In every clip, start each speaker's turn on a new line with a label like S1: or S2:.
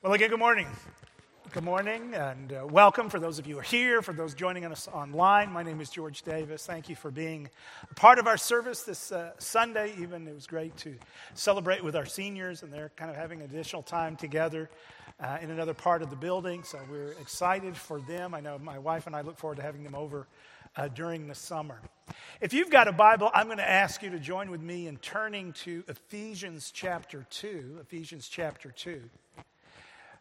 S1: Well, again, good morning. Good morning and uh, welcome for those of you who are here, for those joining us online. My name is George Davis. Thank you for being part of our service this uh, Sunday. Even it was great to celebrate with our seniors, and they're kind of having additional time together uh, in another part of the building. So we're excited for them. I know my wife and I look forward to having them over uh, during the summer. If you've got a Bible, I'm going to ask you to join with me in turning to Ephesians chapter 2. Ephesians chapter 2.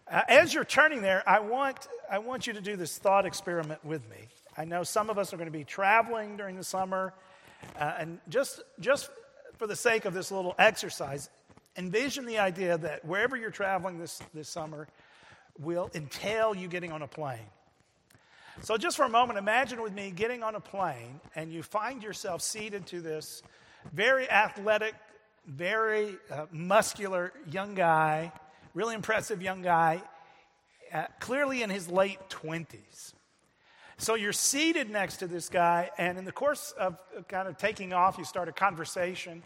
S1: Uh, as you're turning there, I want, I want you to do this thought experiment with me. I know some of us are going to be traveling during the summer, uh, and just, just for the sake of this little exercise, envision the idea that wherever you're traveling this, this summer will entail you getting on a plane. So, just for a moment, imagine with me getting on a plane and you find yourself seated to this very athletic, very uh, muscular young guy really impressive young guy, uh, clearly in his late 20s. So you're seated next to this guy, and in the course of kind of taking off, you start a conversation,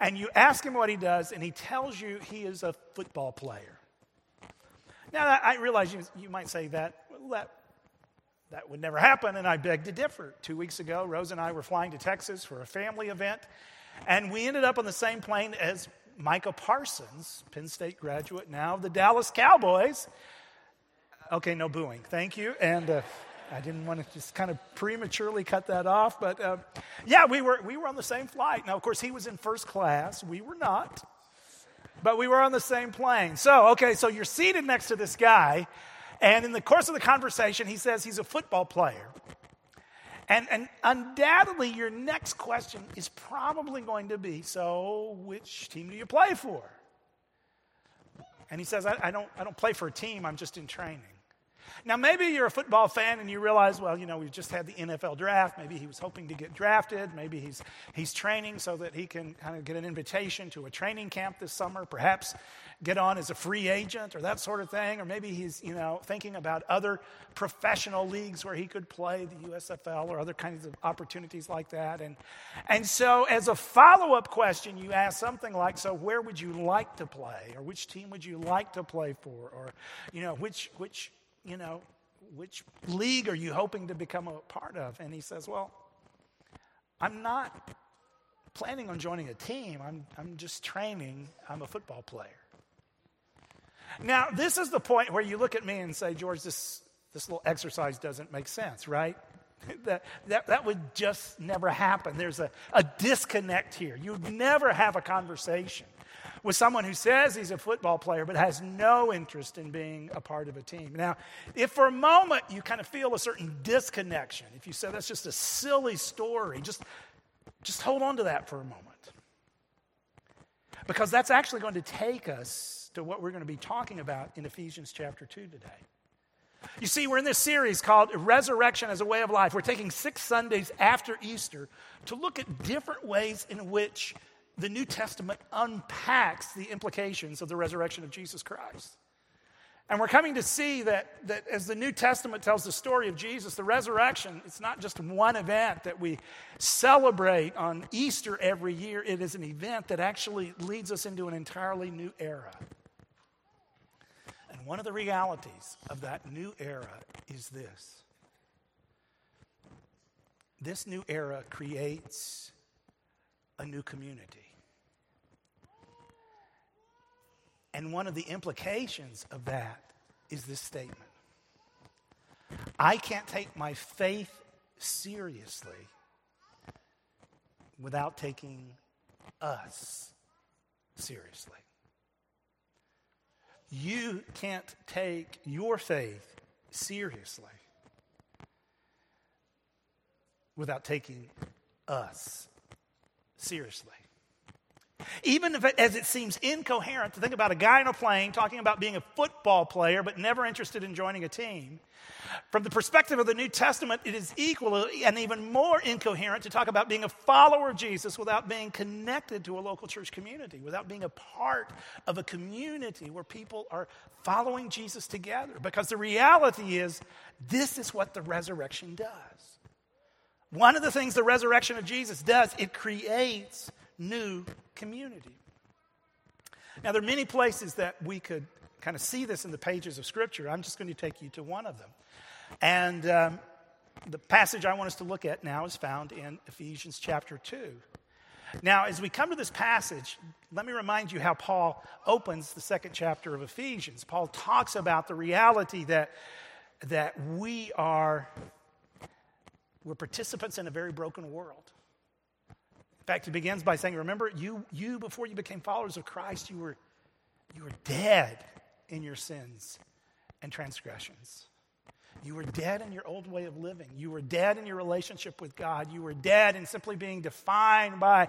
S1: and you ask him what he does, and he tells you he is a football player. Now, I realize you, you might say that, that that would never happen, and I beg to differ. Two weeks ago, Rose and I were flying to Texas for a family event, and we ended up on the same plane as Micah Parsons, Penn State graduate, now the Dallas Cowboys. Okay, no booing. Thank you. And uh, I didn't want to just kind of prematurely cut that off, but uh, yeah, we were, we were on the same flight. Now, of course, he was in first class. We were not, but we were on the same plane. So, okay, so you're seated next to this guy, and in the course of the conversation, he says he's a football player. And, and undoubtedly, your next question is probably going to be so, which team do you play for? And he says, I, I, don't, I don't play for a team, I'm just in training. Now, maybe you're a football fan and you realize, well, you know, we've just had the NFL draft. Maybe he was hoping to get drafted. Maybe he's, he's training so that he can kind of get an invitation to a training camp this summer. Perhaps get on as a free agent or that sort of thing. Or maybe he's, you know, thinking about other professional leagues where he could play, the USFL or other kinds of opportunities like that. And, and so, as a follow up question, you ask something like, So, where would you like to play? Or which team would you like to play for? Or, you know, which, which, you know, which league are you hoping to become a part of? And he says, Well, I'm not planning on joining a team. I'm, I'm just training. I'm a football player. Now, this is the point where you look at me and say, George, this, this little exercise doesn't make sense, right? that, that, that would just never happen. There's a, a disconnect here. You'd never have a conversation with someone who says he's a football player but has no interest in being a part of a team. Now, if for a moment you kind of feel a certain disconnection, if you say that's just a silly story, just, just hold on to that for a moment. Because that's actually going to take us to what we're going to be talking about in Ephesians chapter 2 today. You see, we're in this series called Resurrection as a Way of Life. We're taking six Sundays after Easter to look at different ways in which the New Testament unpacks the implications of the resurrection of Jesus Christ. And we're coming to see that, that as the New Testament tells the story of Jesus, the resurrection, it's not just one event that we celebrate on Easter every year. It is an event that actually leads us into an entirely new era. And one of the realities of that new era is this this new era creates a new community. And one of the implications of that is this statement I can't take my faith seriously without taking us seriously. You can't take your faith seriously without taking us seriously. Even if it, as it seems incoherent to think about a guy in a plane talking about being a football player but never interested in joining a team, from the perspective of the New Testament, it is equally and even more incoherent to talk about being a follower of Jesus without being connected to a local church community, without being a part of a community where people are following Jesus together. Because the reality is, this is what the resurrection does. One of the things the resurrection of Jesus does, it creates new community. Now, there are many places that we could kind of see this in the pages of Scripture. I'm just going to take you to one of them. And um, the passage I want us to look at now is found in Ephesians chapter 2. Now, as we come to this passage, let me remind you how Paul opens the second chapter of Ephesians. Paul talks about the reality that, that we are we're participants in a very broken world. In fact, he begins by saying, Remember, you, you before you became followers of Christ, you were, you were dead in your sins and transgressions. You were dead in your old way of living. You were dead in your relationship with God. You were dead in simply being defined by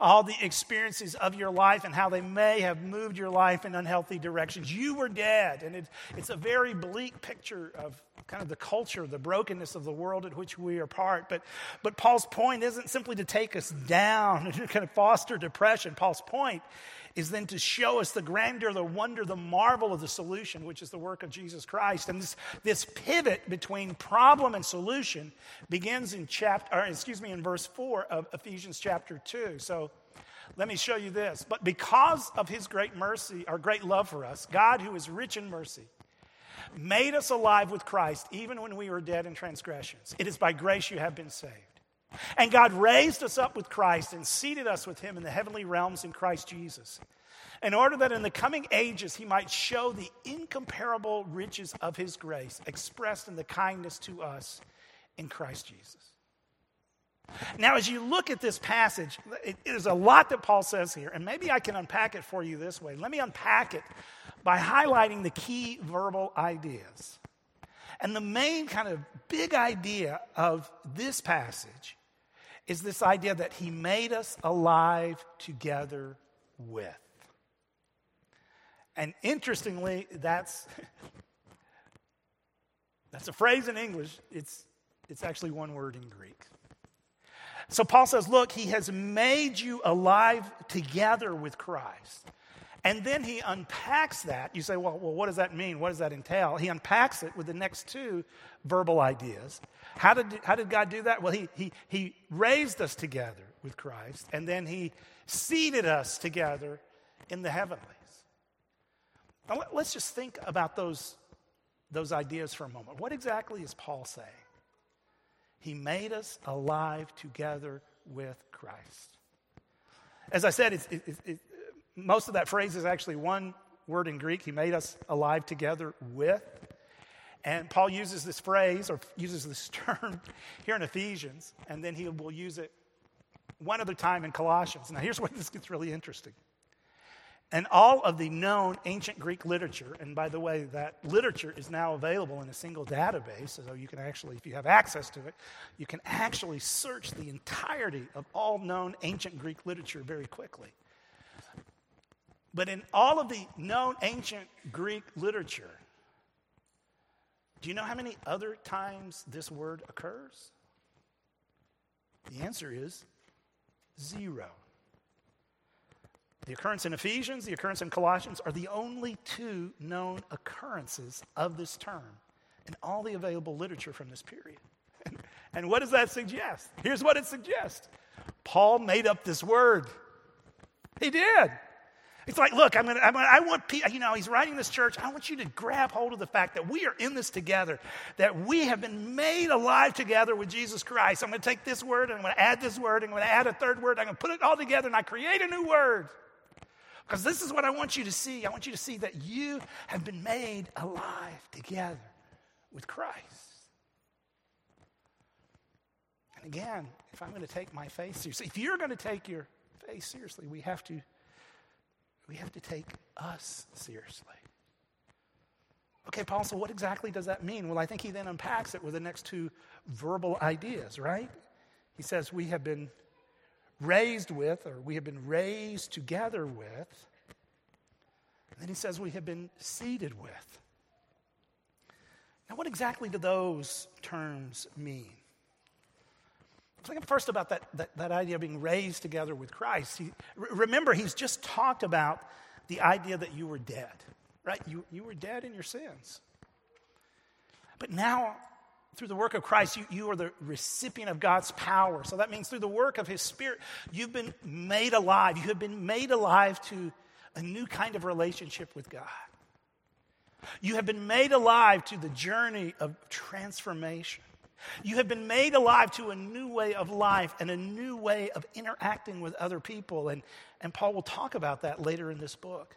S1: all the experiences of your life and how they may have moved your life in unhealthy directions. You were dead. And it, it's a very bleak picture of kind of the culture, the brokenness of the world in which we are part. But, but Paul's point isn't simply to take us down and to kind of foster depression. Paul's point is then to show us the grandeur, the wonder, the marvel of the solution, which is the work of Jesus Christ. And this, this pivot between problem and solution begins in chapter, or excuse me, in verse 4 of Ephesians chapter 2. So let me show you this. But because of his great mercy, or great love for us, God, who is rich in mercy, made us alive with Christ even when we were dead in transgressions. It is by grace you have been saved. And God raised us up with Christ and seated us with him in the heavenly realms in Christ Jesus, in order that in the coming ages he might show the incomparable riches of his grace expressed in the kindness to us in Christ Jesus. Now, as you look at this passage, there's a lot that Paul says here, and maybe I can unpack it for you this way. Let me unpack it by highlighting the key verbal ideas. And the main kind of big idea of this passage is this idea that he made us alive together with. And interestingly, that's, that's a phrase in English. It's, it's actually one word in Greek. So Paul says, Look, he has made you alive together with Christ. And then he unpacks that. You say, well, well, what does that mean? What does that entail? He unpacks it with the next two verbal ideas. How did, how did God do that? Well, he, he, he raised us together with Christ, and then he seated us together in the heavenlies. Now, let, let's just think about those, those ideas for a moment. What exactly is Paul saying? He made us alive together with Christ. As I said, it's, it, it, most of that phrase is actually one word in Greek. He made us alive together with. And Paul uses this phrase or uses this term here in Ephesians, and then he will use it one other time in Colossians. Now, here's where this gets really interesting. And all of the known ancient Greek literature, and by the way, that literature is now available in a single database, so you can actually, if you have access to it, you can actually search the entirety of all known ancient Greek literature very quickly. But in all of the known ancient Greek literature, do you know how many other times this word occurs? The answer is zero. The occurrence in Ephesians, the occurrence in Colossians are the only two known occurrences of this term in all the available literature from this period. And, what does that suggest? Here's what it suggests Paul made up this word. He did. It's like, look, I'm gonna, I'm gonna, I want you know, he's writing this church. I want you to grab hold of the fact that we are in this together, that we have been made alive together with Jesus Christ. I'm going to take this word and I'm going to add this word, and I'm going to add a third word. I'm going to put it all together and I create a new word. Because this is what I want you to see. I want you to see that you have been made alive together with Christ. And again, if I'm going to take my faith seriously, if you're going to take your faith seriously, we have to we have to take us seriously. Okay, Paul, so what exactly does that mean? Well, I think he then unpacks it with the next two verbal ideas, right? He says, We have been raised with, or we have been raised together with. And then he says, We have been seated with. Now, what exactly do those terms mean? Think first about that, that, that, idea of being raised together with Christ. He, remember, he's just talked about the idea that you were dead, right? You, you were dead in your sins. But now, through the work of Christ, you, you are the recipient of God's power. So that means through the work of His Spirit, you've been made alive. You have been made alive to a new kind of relationship with God. You have been made alive to the journey of transformation. You have been made alive to a new way of life and a new way of interacting with other people. And, and Paul will talk about that later in this book.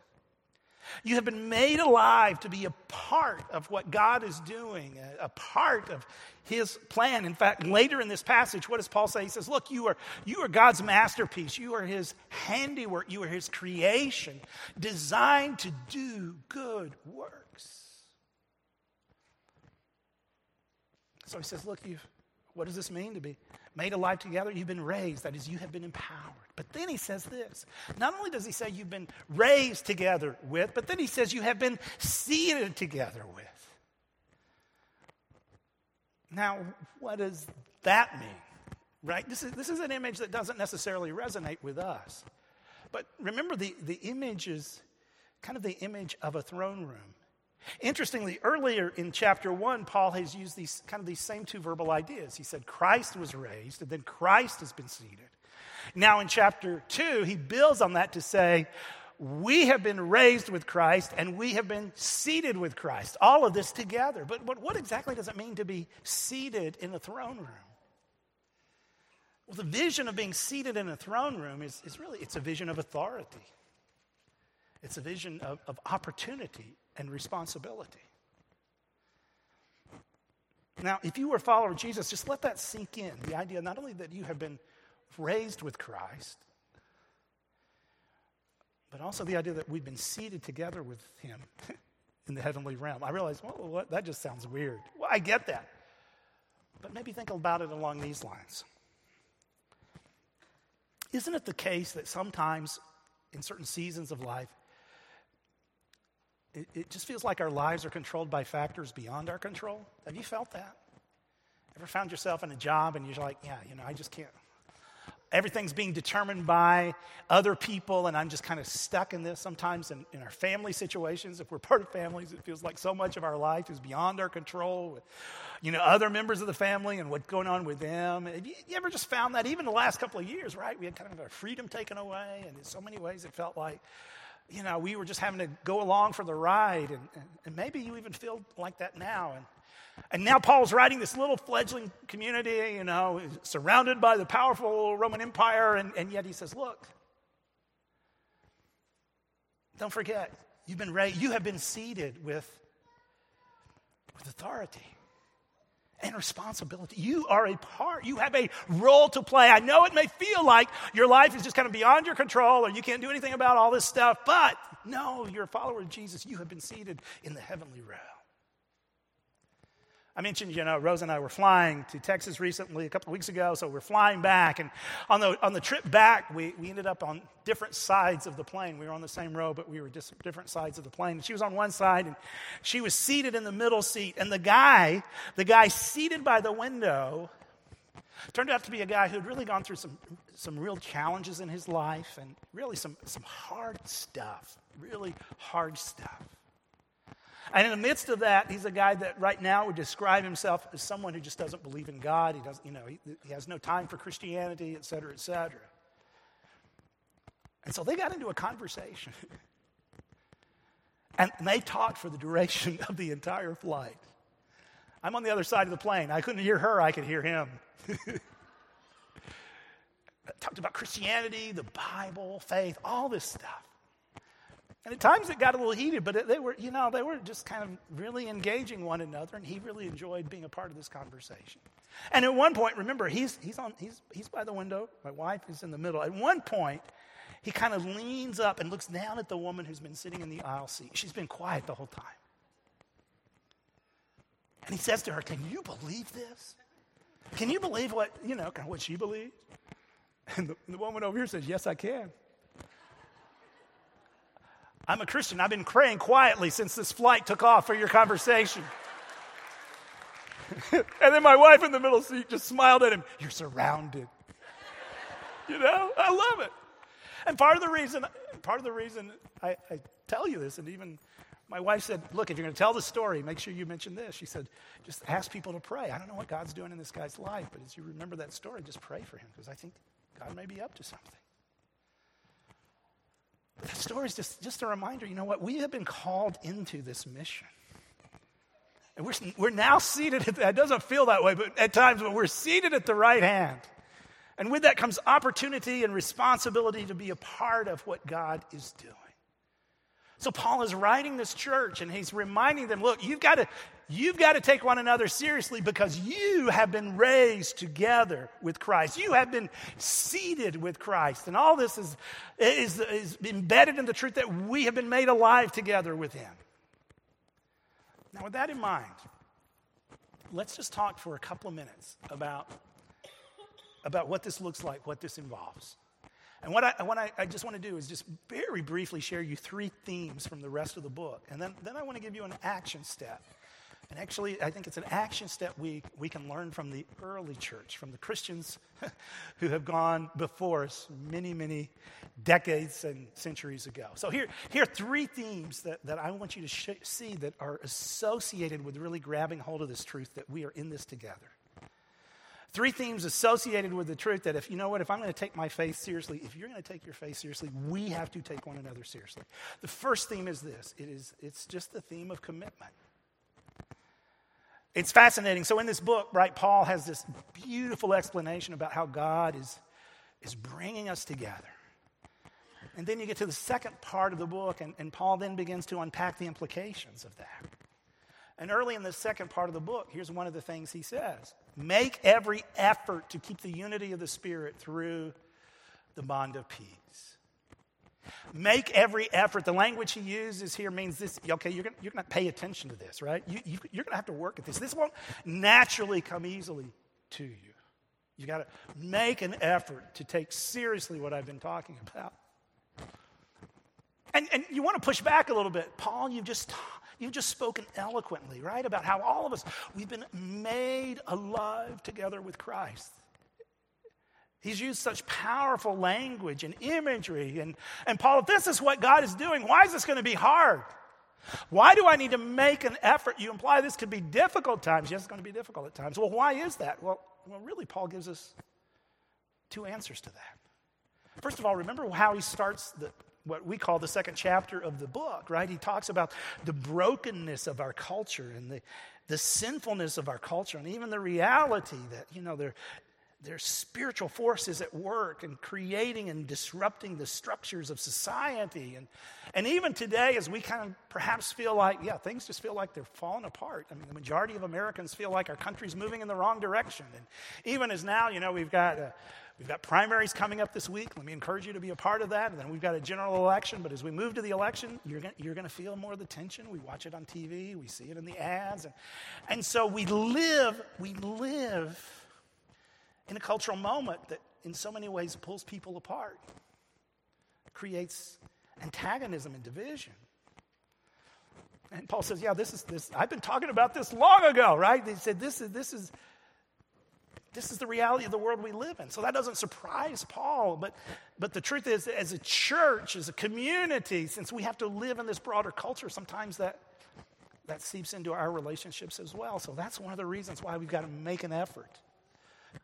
S1: You have been made alive to be a part of what God is doing, a, a, part of His plan. In fact, later in this passage, what does Paul say? He says, Look, you are, you are God's masterpiece. You are His handiwork. You are His creation, designed to do good works. So he says, Look, you what does this mean to be made alive together? You've been raised. That is, you have been empowered. But then he says this. Not only does he say you've been raised together with, but then he says you have been seated together with. Now, what does that mean? Right? This is, this is an image that doesn't necessarily resonate with us. But remember, the, the image is kind of the image of a throne room. Interestingly, earlier in chapter 1, Paul has used these kind of these same two verbal ideas. He said Christ was raised, and then Christ has been seated. Now, in chapter 2, he builds on that to say, we have been raised with Christ and we have been seated with Christ. All of this together. But, but what exactly does it mean to be seated in a throne room? Well, the vision of being seated in a throne room is, is really, it's a vision of authority. It's a vision of, of opportunity and responsibility. Now, if you were a follower of Jesus, just let that sink in. The idea not only that you have been raised with Christ, but also the idea that we've been seated together with Him in the heavenly realm. I realize, well, what, that just sounds weird. Well, I get that. But maybe think about it along these lines. Isn't it the case that sometimes in certain seasons of life, it, it just feels like our lives are controlled by factors beyond our control. Have you felt that? Ever found yourself in a job and you're like, yeah, you know, I just can't. Everything's being determined by other people, and I'm just kind of stuck in this. Sometimes in, in our family situations, if we're part of families, it feels like so much of our life is beyond our control with, you know, other members of the family and what's going on with them. Have you, you ever just found that even the last couple of years, right? We had kind of our freedom taken away, and in so many ways it felt like you know, we were just having to go along for the ride. And, and, and, maybe you even feel like that now. And, and now Paul's writing this little fledgling community, you know, surrounded by the powerful Roman Empire. And, and yet he says, look, don't forget, you've been raised, you have been seated with, with authority and responsibility. You are a part, you have a role to play. I know it may feel like your life is just kind of beyond your control or you can't do anything about all this stuff, but no, you're a follower of Jesus. You have been seated in the heavenly realm. I mentioned, you know, Rose and I were flying to Texas recently, a couple of weeks ago, so we're flying back. And on the, on the trip back, we, we ended up on different sides of the plane. We were on the same row, but we were just different sides of the plane. And She was on one side, and she was seated in the middle seat. And the guy, the guy seated by the window, turned out to be a guy who had really gone through some, some real challenges in his life and really some, some hard stuff, really hard stuff. And in the midst of that, he's a guy that right now would describe himself as someone who just doesn't believe in God. He doesn't, you know, he, he has no time for Christianity, et cetera, et cetera. And so they got into a conversation. and they talked for the duration of the entire flight. I'm on the other side of the plane. I couldn't hear her, I could hear him. talked about Christianity, the Bible, faith, all this stuff. And at times it got a little heated, but they were, you know, they were just kind of really engaging one another, and he really enjoyed being a part of this conversation. And at one point, remember, he's, he's, on, he's, he's by the window, my wife is in the middle. At one point, he kind of leans up and looks down at the woman who's been sitting in the aisle seat. She's been quiet the whole time. And he says to her, Can you believe this? Can you believe what, you know, what she believes? And the, the woman over here says, Yes, I can. I'm a Christian. I've been praying quietly since this flight took off for your conversation. and then my wife in the middle seat just smiled at him. You're surrounded. you know, I love it. And part of the reason, part of the reason I, I tell you this, and even my wife said, Look, if you're going to tell the story, make sure you mention this. She said, Just ask people to pray. I don't know what God's doing in this guy's life, but as you remember that story, just pray for him because I think God may be up to something. That story is just, just a reminder you know what? We have been called into this mission. And we're, we're now seated at, that doesn't feel that way, but at times, but we're seated at the right hand. And with that comes opportunity and responsibility to be a part of what God is doing. So Paul is writing this church and he's reminding them, look, you've got to you've got to take one another seriously because you have been raised together with Christ. You have been seated with Christ. And all this is, is, is embedded in the truth that we have been made alive together with him. Now, with that in mind, let's just talk for a couple of minutes about, about what this looks like, what this involves. And what, I, what I, I, just want to do is just very briefly share you three themes from the rest of the book. And then, then I want to give you an action step. And actually, I think it's an action step we, we can learn from the early church, from the Christians who have gone before us many, many decades and centuries ago. So, here, here are three themes that, that I want you to sh- see that are associated with really grabbing hold of this truth that we are in this together. Three themes associated with the truth that if you know what, if I'm going to take my faith seriously, if you're going to take your faith seriously, we have to take one another seriously. The first theme is this it is, it's just the theme of commitment. It's fascinating. So, in this book, right, Paul has this beautiful explanation about how God is, is bringing us together. And then you get to the second part of the book, and, and Paul then begins to unpack the implications of that. And early in the second part of the book, here's one of the things he says Make every effort to keep the unity of the Spirit through the bond of peace. Make every effort. The language he uses here means this okay, you're going you're to pay attention to this, right? You, you, you're going to have to work at this. This won't naturally come easily to you. You got to make an effort to take seriously what I've been talking about. And, and you want to push back a little bit. Paul, you've just You've just spoken eloquently, right, about how all of us, we've been made alive together with Christ. He's used such powerful language and imagery. And, and Paul, if this is what God is doing, why is this going to be hard? Why do I need to make an effort? You imply this could be difficult times. Yes, it's going to be difficult at times. Well, why is that? Well, well, really, Paul gives us two answers to that. First of all, remember how he starts the, what we call the second chapter of the book, right? He talks about the brokenness of our culture and the, the sinfulness of our culture and even the reality that, you know, there, there's spiritual forces at work and creating and disrupting the structures of society. And, and even today, as we kind of perhaps feel like, yeah, things just feel like they're falling apart. I mean, the majority of Americans feel like our country's moving in the wrong direction. And even as now, you know, we've got. Uh, We've got primaries coming up this week. Let me encourage you to be a part of that. And then we've got a general election. But as we move to the election, you're going you're to feel more of the tension. We watch it on TV, we see it in the ads. And, and so we live, we live in a cultural moment that in so many ways pulls people apart, creates antagonism and division. And Paul says, Yeah, this is this. I've been talking about this long ago, right? He said, This is this is this is the reality of the world we live in. So that doesn't surprise Paul. But, but the truth is, as a church, as a community, since we have to live in this broader culture, sometimes that, that seeps into our relationships as well. So that's one of the reasons why we've got to make an effort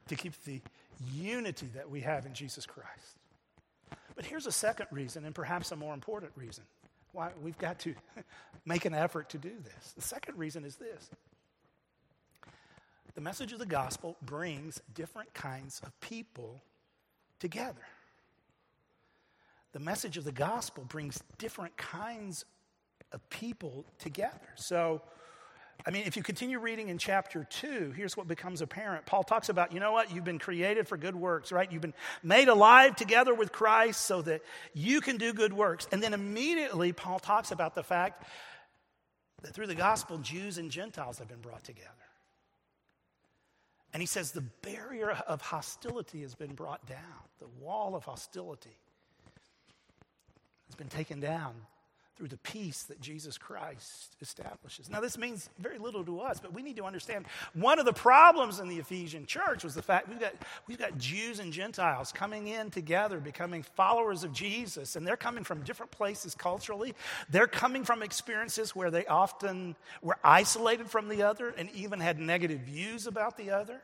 S1: to keep the unity that we have in Jesus Christ. But here's a second reason, and perhaps a more important reason why we've got to make an effort to do this. The second reason is this the message of the gospel brings different kinds of people together. The message of the gospel brings different kinds of people together. So, I mean, if you continue reading in chapter 2, here's what becomes apparent. Paul talks about, you know what? You've been created for good works, right? You've been made alive together with Christ so that you can do good works. And then immediately, Paul talks about the fact that through the gospel, Jews and Gentiles have been brought together. And he says the barrier of hostility has been brought down. The wall of hostility has been taken down through the peace that Jesus Christ establishes. Now, this means very little to us, but we need to understand one of the problems in the Ephesian church was the fact we've got, we've got Jews and Gentiles coming in together, becoming followers of Jesus, and they're coming from different places culturally. They're coming from experiences where they often were isolated from the other and even had negative views about the other.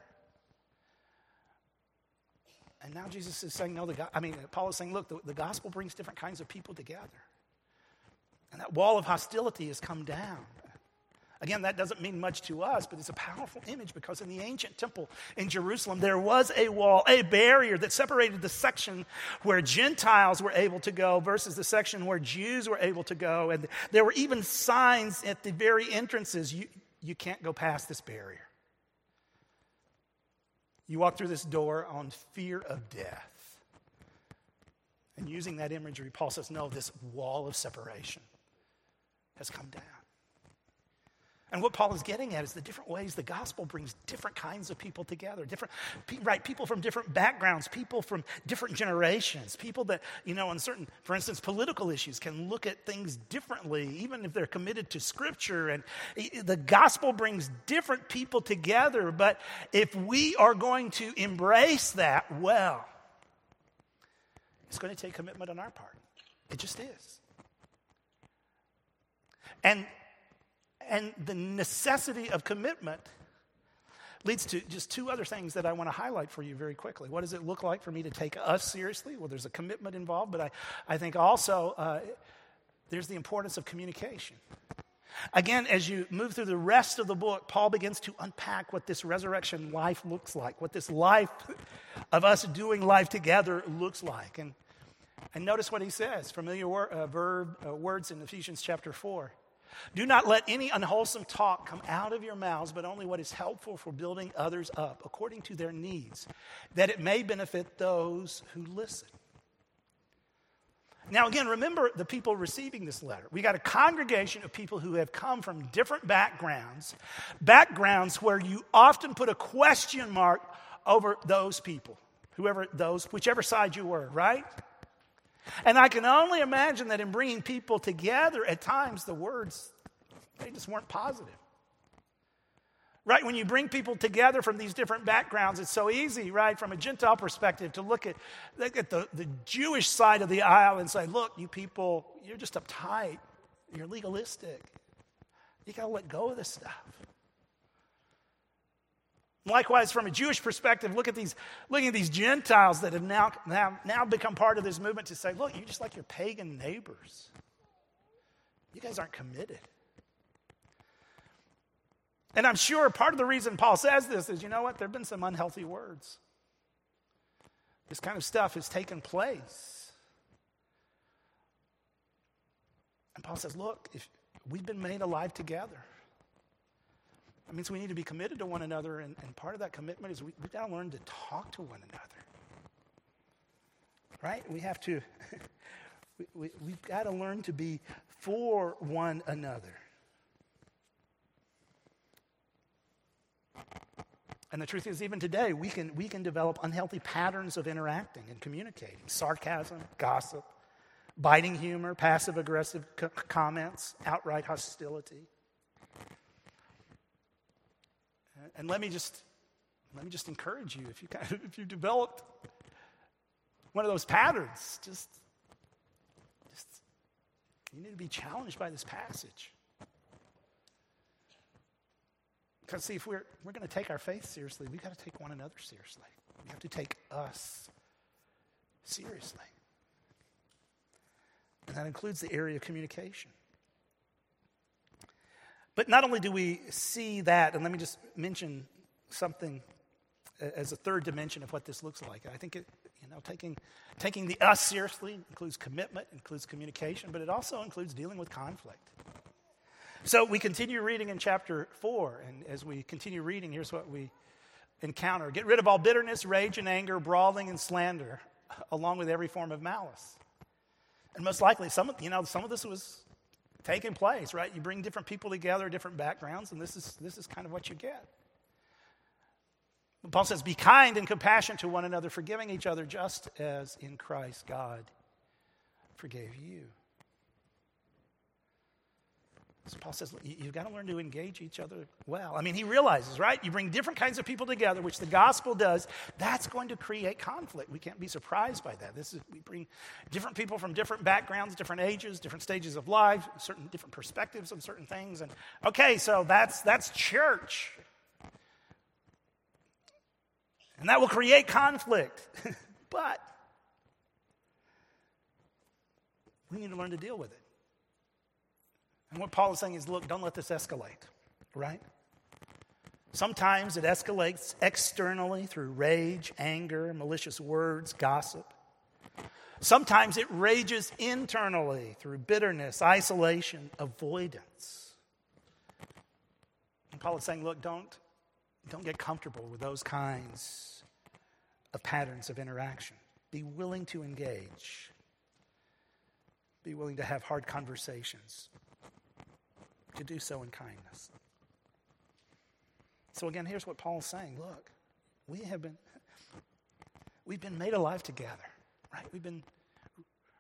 S1: And now Jesus is saying, no, the, I mean, Paul is saying, look, the, the gospel brings different kinds of people together. And that wall of hostility has come down. Again, that doesn't mean much to us, but it's a powerful image because in the ancient temple in Jerusalem, there was a wall, a barrier that separated the section where Gentiles were able to go versus the section where Jews were able to go. And there were even signs at the very entrances you, you can't go past this barrier. You walk through this door on fear of death. And using that imagery, Paul says, No, this wall of separation has come down. And what Paul is getting at is the different ways the gospel brings different kinds of people together. Different, right? People from different backgrounds, people from different generations, people that, you know, on certain, for instance, political issues can look at things differently, even if they're committed to scripture. And the gospel brings different people together. But if we are going to embrace that well, it's going to take commitment on our part. It just is. And and the necessity of commitment leads to just two other things that I want to highlight for you very quickly. What does it look like for me to take us seriously? Well, there's a commitment involved, but I, I think also uh, there's the importance of communication. Again, as you move through the rest of the book, Paul begins to unpack what this resurrection life looks like, what this life of us doing life together looks like. And, and notice what he says familiar wor- uh, verb, uh, words in Ephesians chapter 4. Do not let any unwholesome talk come out of your mouths, but only what is helpful for building others up according to their needs, that it may benefit those who listen. Now, again, remember the people receiving this letter. We got a congregation of people who have come from different backgrounds, backgrounds where you often put a question mark over those people, whoever those, whichever side you were, right? And I can only imagine that in bringing people together, at times the words, they just weren't positive. Right? When you bring people together from these different backgrounds, it's so easy, right, from a Gentile perspective, to look at, look at the, the Jewish side of the aisle and say, look, you people, you're just uptight. You're legalistic. You got to let go of this stuff. Likewise, from a Jewish perspective, look at these, looking at these Gentiles that have now, now, now become part of this movement to say, look, you're just like your pagan neighbors. You guys aren't committed. And I'm sure part of the reason Paul says this is you know what? There have been some unhealthy words. This kind of stuff has taken place. And Paul says, look, if we've been made alive together. That means we need to be committed to one another, and, and part of that commitment is we, we've got to learn to talk to one another. Right? We have to, we, we, we've got to learn to be for one another. And the truth is, even today, we can, we can develop unhealthy patterns of interacting and communicating sarcasm, gossip, biting humor, passive aggressive c- comments, outright hostility. And let me just let me just encourage you if you kind of, if you developed one of those patterns, just just you need to be challenged by this passage. Because see, if we're we're going to take our faith seriously, we've got to take one another seriously. We have to take us seriously. And that includes the area of communication. But not only do we see that, and let me just mention something as a third dimension of what this looks like. I think it, you know, taking, taking the us seriously includes commitment, includes communication, but it also includes dealing with conflict. So we continue reading in chapter 4, and as we continue reading, here's what we encounter Get rid of all bitterness, rage, and anger, brawling, and slander, along with every form of malice. And most likely, some of, you know, some of this was taking place, right? You bring different people together, different backgrounds, and this is, this is kind of what you get. Paul says, Be kind and compassionate to one another, forgiving each other just as in Christ God forgave you. So Paul says, you've got to learn to engage each other well. I mean, he realizes, right? You bring different kinds of people together, which the gospel does. That's going to create conflict. We can't be surprised by that. This is we bring different people from different backgrounds, different ages, different stages of life, certain different perspectives on certain things. And okay, so that's that's church. And that will create conflict. but we need to learn to deal with it. And what Paul is saying is look, don't let this escalate. right? Sometimes it escalates externally through rage, anger, malicious words, gossip. Sometimes it rages internally through bitterness, isolation, avoidance. And Paul is saying, look, don't, don't get comfortable with those kinds of patterns of interaction. Be willing to engage. Be willing to have hard conversations. To do so in kindness. So again, here's what Paul's saying. Look, we have been we've been made alive together, right? We've been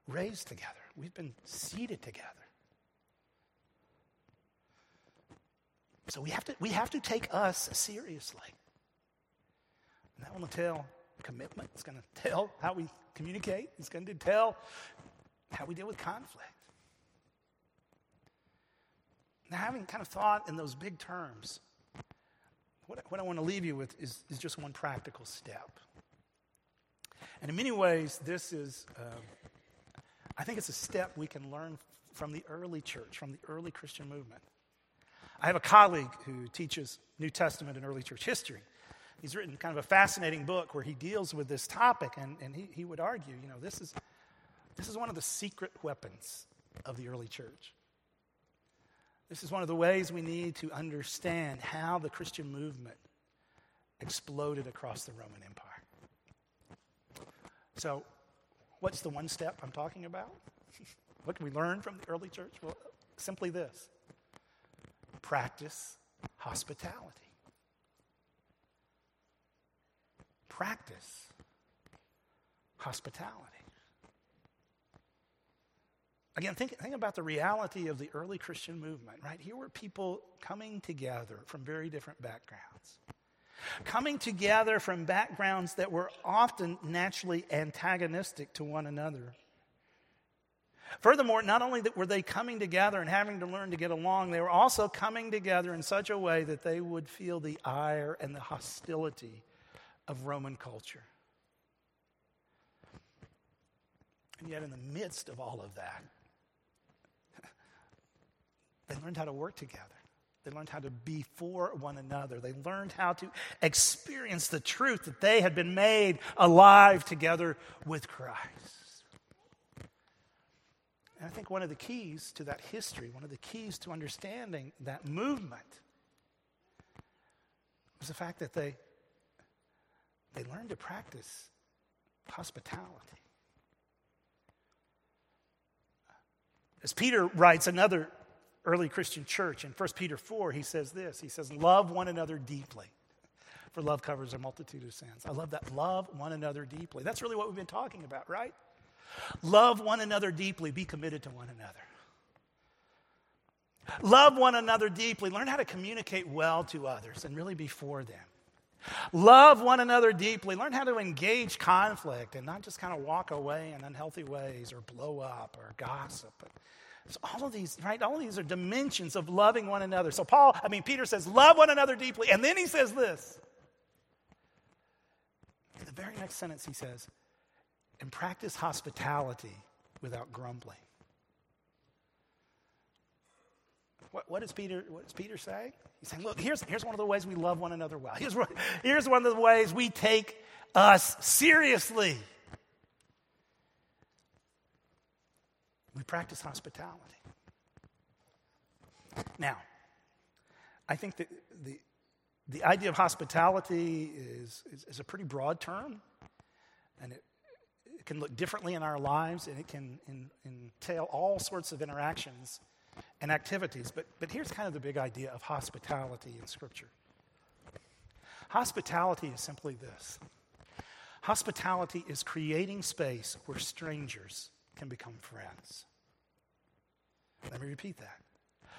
S1: raised together. We've been seated together. So we have to we have to take us seriously. And that will entail commitment. It's going to tell how we communicate. It's going to tell how we deal with conflict. Now, having kind of thought in those big terms, what, what I want to leave you with is, is just one practical step. And in many ways, this is, uh, I think it's a step we can learn from the early church, from the early Christian movement. I have a colleague who teaches New Testament and early church history. He's written kind of a fascinating book where he deals with this topic, and, and he, he would argue, you know, this is, this is one of the secret weapons of the early church. This is one of the ways we need to understand how the Christian movement exploded across the Roman Empire. So, what's the one step I'm talking about? what can we learn from the early church? Well, simply this practice hospitality. Practice hospitality. Again, think, think about the reality of the early Christian movement, right? Here were people coming together from very different backgrounds, coming together from backgrounds that were often naturally antagonistic to one another. Furthermore, not only were they coming together and having to learn to get along, they were also coming together in such a way that they would feel the ire and the hostility of Roman culture. And yet, in the midst of all of that, they learned how to work together. They learned how to be for one another. They learned how to experience the truth that they had been made alive together with Christ. And I think one of the keys to that history, one of the keys to understanding that movement, was the fact that they, they learned to practice hospitality. As Peter writes, another early Christian church. In 1 Peter 4, he says this He says, Love one another deeply, for love covers a multitude of sins. I love that. Love one another deeply. That's really what we've been talking about, right? Love one another deeply, be committed to one another. Love one another deeply. Learn how to communicate well to others and really be for them. Love one another deeply. Learn how to engage conflict and not just kind of walk away in unhealthy ways or blow up or gossip. So all of these, right? All of these are dimensions of loving one another. So Paul, I mean, Peter says, love one another deeply. And then he says this. In the very next sentence, he says, and practice hospitality without grumbling. What, what, does Peter, what does Peter say? He's saying, look, here's, here's one of the ways we love one another well. Here's, here's one of the ways we take us seriously. Practice hospitality. Now, I think that the, the idea of hospitality is, is, is a pretty broad term, and it, it, can look differently in our lives, and it can in, entail all sorts of interactions and activities. But, but here's kind of the big idea of hospitality in Scripture hospitality is simply this hospitality is creating space where strangers can become friends. Let me repeat that.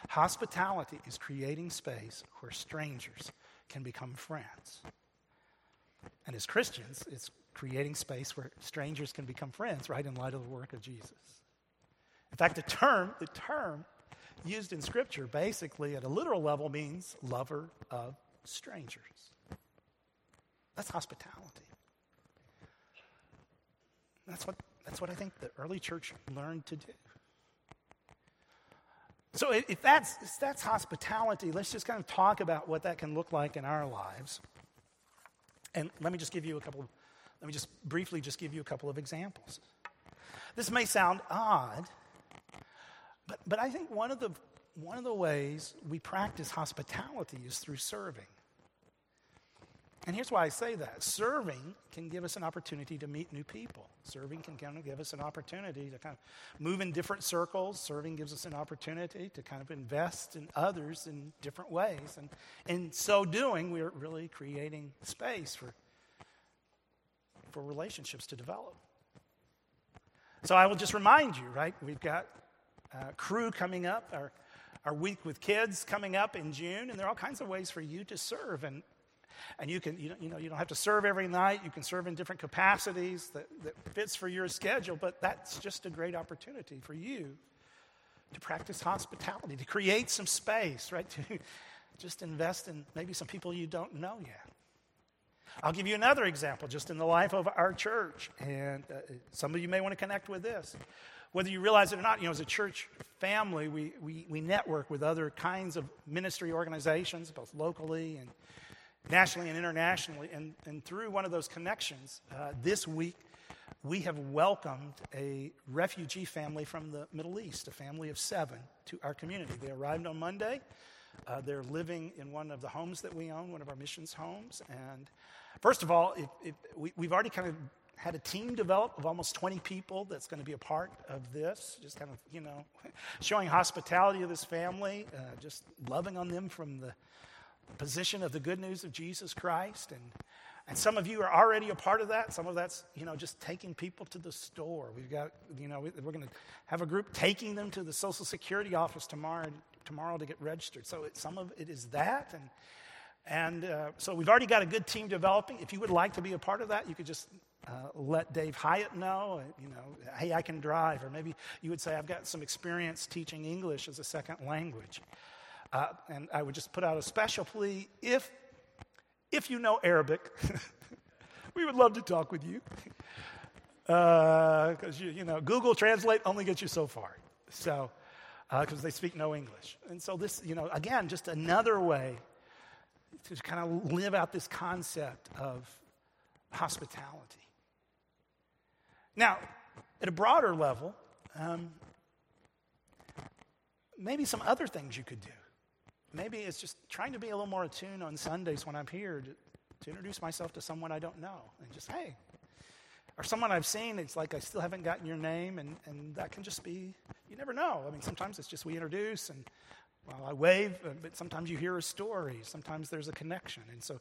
S1: Hospitality is creating space where strangers can become friends. And as Christians, it's creating space where strangers can become friends, right, in light of the work of Jesus. In fact, the term, the term used in Scripture basically at a literal level means lover of strangers. That's hospitality. That's what, that's what I think the early church learned to do. So, if that's, if that's hospitality, let's just kind of talk about what that can look like in our lives. And let me just give you a couple, let me just briefly just give you a couple of examples. This may sound odd, but, but I think one of, the, one of the ways we practice hospitality is through serving. And here's why I say that serving can give us an opportunity to meet new people. Serving can kind of give us an opportunity to kind of move in different circles. Serving gives us an opportunity to kind of invest in others in different ways. And in so doing, we're really creating space for, for relationships to develop. So I will just remind you, right? We've got Cru coming up, our, our week with kids coming up in June, and there are all kinds of ways for you to serve. And and you can, you know, you, know, you don't have to serve every night. You can serve in different capacities that, that fits for your schedule, but that's just a great opportunity for you to practice hospitality, to create some space, right? To just invest in maybe some people you don't know yet. I'll give you another example just in the life of our church, and uh, some of you may want to connect with this. Whether you realize it or not, you know, as a church family, we, we, we network with other kinds of ministry organizations, both locally and nationally and internationally. And, and through one of those connections, uh, this week, we have welcomed a refugee family from the Middle East, a family of seven, to our community. They arrived on Monday. Uh, they're living in one of the homes that we own, one of our missions homes. And first of all, we, we've already kind of had a team develop of almost 20 people that's going to be a part of this, just kind of, you know, showing hospitality to this family, uh, just loving on them from the position of the good news of Jesus Christ. And, and some of you are already a part of that. Some of that's, you know, just taking people to the store. We've got, you know, we're going to have a group taking them to the Social Security office tomorrow, tomorrow to get registered. So it, some of it is that. And, and uh, so we've already got a good team developing. If you would like to be a part of that, you could just uh, let Dave Hyatt know, you know, hey, I can drive. Or maybe you would say, I've got some experience teaching English as a second language. Uh, and I would just put out a special plea if, if you know Arabic, we would love to talk with you. Because, uh, you, you know, Google Translate only gets you so far. So, because uh, they speak no English. And so, this, you know, again, just another way to kind of live out this concept of hospitality. Now, at a broader level, um, maybe some other things you could do. Maybe it's just trying to be a little more attuned on Sundays when I'm here to, to introduce myself to someone I don't know and just, hey, or someone I've seen, it's like I still haven't gotten your name, and, and that can just be, you never know. I mean, sometimes it's just we introduce and, well, I wave, uh, but sometimes you hear a story. Sometimes there's a connection. And so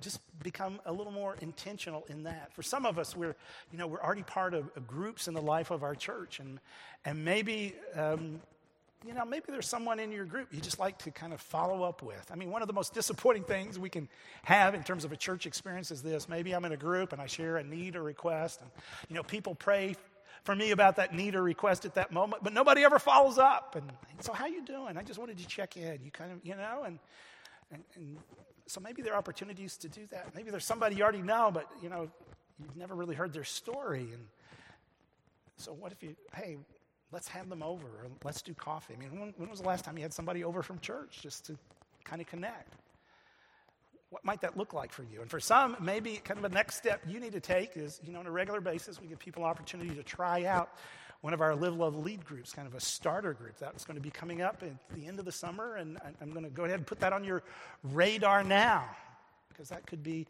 S1: just become a little more intentional in that. For some of us, we're, you know, we're already part of, of groups in the life of our church, and, and maybe um, you know, maybe there's someone in your group you just like to kind of follow up with. I mean, one of the most disappointing things we can have in terms of a church experience is this. Maybe I'm in a group and I share a need or request, and, you know, people pray for me about that need or request at that moment, but nobody ever follows up. And so, how you doing? I just wanted to check in. You kind of, you know, and, and, and so maybe there are opportunities to do that. Maybe there's somebody you already know, but, you know, you've never really heard their story. And so, what if you, hey, let's have them over or let's do coffee. I mean, when, when, was the last time you had somebody over from church just to kind of connect? What might that look like for you? And for some, maybe kind of a next step you need to take is, you know, on a regular basis, we give people opportunity to try out one of our Live Love Lead groups, kind of a starter group. That's going to be coming up at the end of the summer, and I'm going to go ahead and put that on your radar now because that could be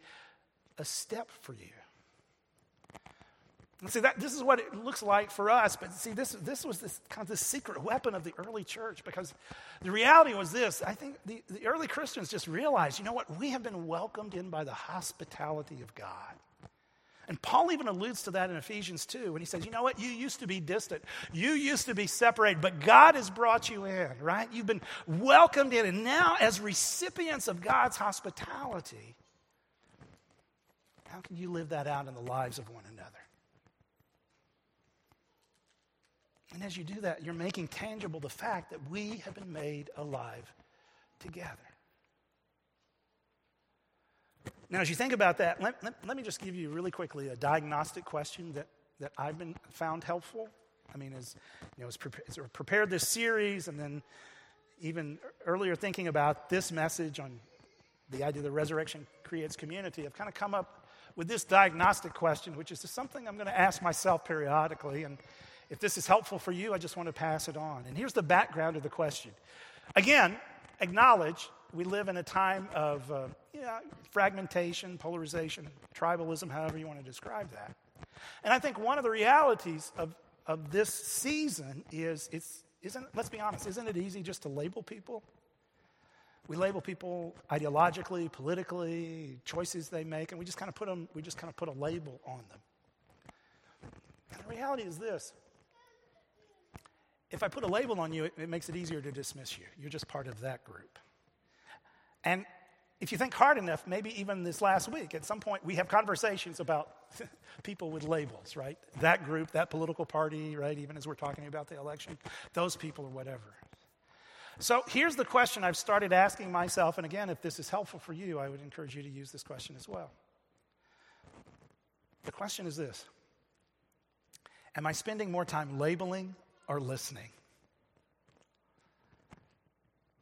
S1: a step for you. And see, that, this is what it looks like for us. But see, this, this was this kind of the secret weapon of the early church because the reality was this. I think the, the early Christians just realized, you know what? We have been welcomed in by the hospitality of God. And Paul even alludes to that in Ephesians 2 when he says, You know what? You used to be distant. You used to be separated, but God has brought you in, right? You've been welcomed in. And now, as recipients of God's hospitality, how can you live that out in the lives of one another? And as you do that, you're making tangible the fact that we have been made alive together. Now, as you think about that, let, let, let, me just give you really quickly a diagnostic question that, that I've been found helpful. I mean, as you know, as, pre- as prepared this series and then even earlier thinking about this message on the idea that resurrection creates community, I've kind of come up with this diagnostic question, which is something I'm going to ask myself periodically. And if this is helpful for you, I just want to pass it on. And here's the background of the question. Again, acknowledge we live in a time of uh, fragmentation, polarization, tribalism, however you want to describe that. And I think one of the realities of, of this season is it's, isn't, let's be honest, isn't it easy just to label people? We label people ideologically, politically, choices they make, and we just kind of put them, we just kind of put a label on them. And the reality is this if I put a label on you, it, it makes it easier to dismiss you. You're just part of that group. And if you think hard enough, maybe even this last week, at some point, we have conversations about people with labels, right? That group, that political party, right? Even as we're talking about the election, those people or whatever. So here's the question I've started asking myself, and again, if this is helpful for you, I would encourage you to use this question as well. The question is this Am I spending more time labeling or listening?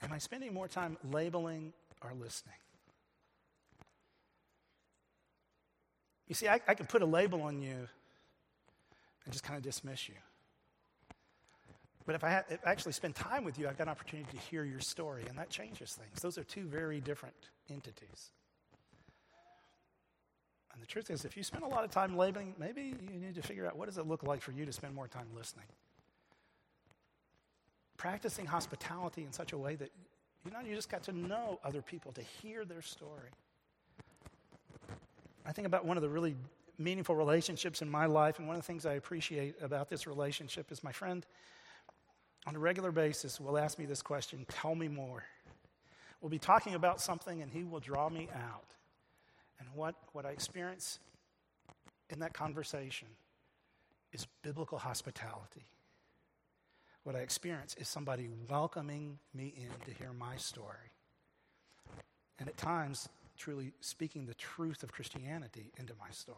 S1: Am I spending more time labeling or listening? You see, I, I can put a label on you and just kind of dismiss you. But if I, ha- if I, actually spend time with you, I've got an opportunity to hear your story, and that changes things. Those are two very different entities. And the truth is, if you spend a lot of time labeling, maybe you need to figure out what does it look like for you to spend more time listening. Practicing hospitality in such a way that you know you just got to know other people, to hear their story. I think about one of the really meaningful relationships in my life, and one of the things I appreciate about this relationship is my friend, on a regular basis, will ask me this question Tell me more. We'll be talking about something, and he will draw me out. And what, what I experience in that conversation is biblical hospitality. What I experience is somebody welcoming me in to hear my story. And at times, truly speaking the truth of Christianity into my story.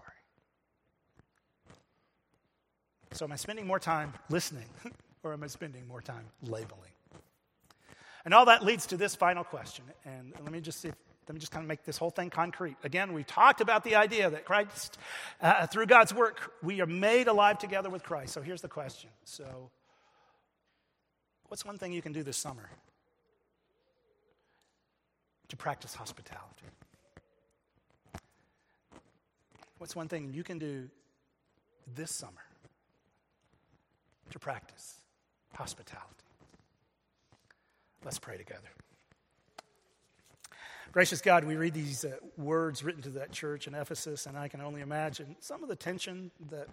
S1: So, am I spending more time listening or am I spending more time labeling? And all that leads to this final question. And let me just see if, let me just kind of make this whole thing concrete. Again, we talked about the idea that Christ, uh, through God's work, we are made alive together with Christ. So here's the question. So, what's one thing you can do this summer to practice hospitality? What's one thing you can do this summer to practice hospitality? Let's pray together. Gracious God, we read these uh, words written to that church in Ephesus, and I can only imagine some of the tension that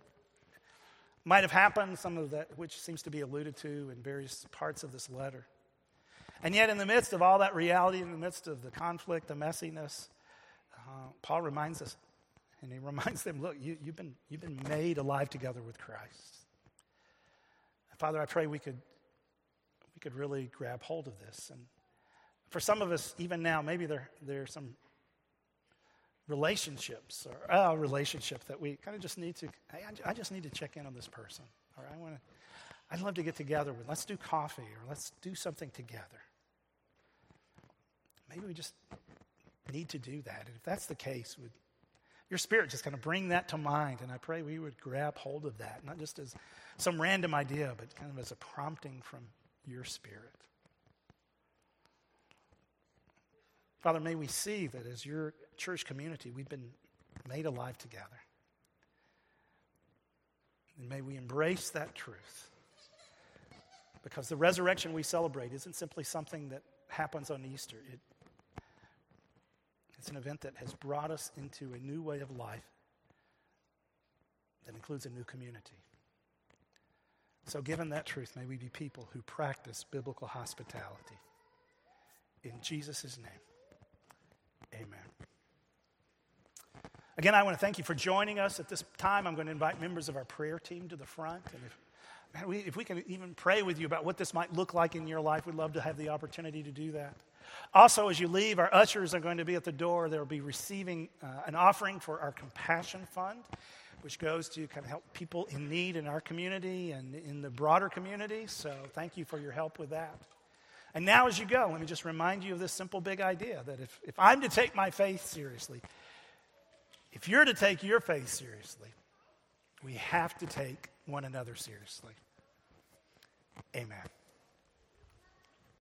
S1: might have happened, some of that which seems to be alluded to in various parts of this letter. And yet, in the midst of all that reality, in the midst of the conflict, the messiness, uh, Paul reminds us and he reminds them, look, you, have been, you've been made alive together with Christ. Father, I pray we could, we could really grab hold of this. And for some of us, even now, maybe there, there are some relationships or uh, a relationship that we kind of just need to, hey, I just need to check in on this person. Or I want to, I'd love to get together with, let's do coffee or let's do something together. Maybe we just need to do that. And if that's the case, would your spirit just kind of bring that to mind. And I pray we would grab hold of that, not just as some random idea, but kind of as a prompting from your spirit. Father, may we see that as your church community, we've been made alive together. And may we embrace that truth. Because the resurrection we celebrate isn't simply something that happens on Easter. It it's an event that has brought us into a new way of life that includes a new community. So, given that truth, may we be people who practice biblical hospitality. In Jesus' name, amen. Again, I want to thank you for joining us at this time. I'm going to invite members of our prayer team to the front. And if, man, we, if we can even pray with you about what this might look like in your life, we'd love to have the opportunity to do that. Also, as you leave, our ushers are going to be at the door. They'll be receiving uh, an offering for our Compassion Fund, which goes to kind of help people in need in our community and in the broader community. So, thank you for your help with that. And now, as you go, let me just remind you of this simple big idea that if, if I'm to take my faith seriously, if you're to take your faith seriously, we have to take one another seriously. Amen.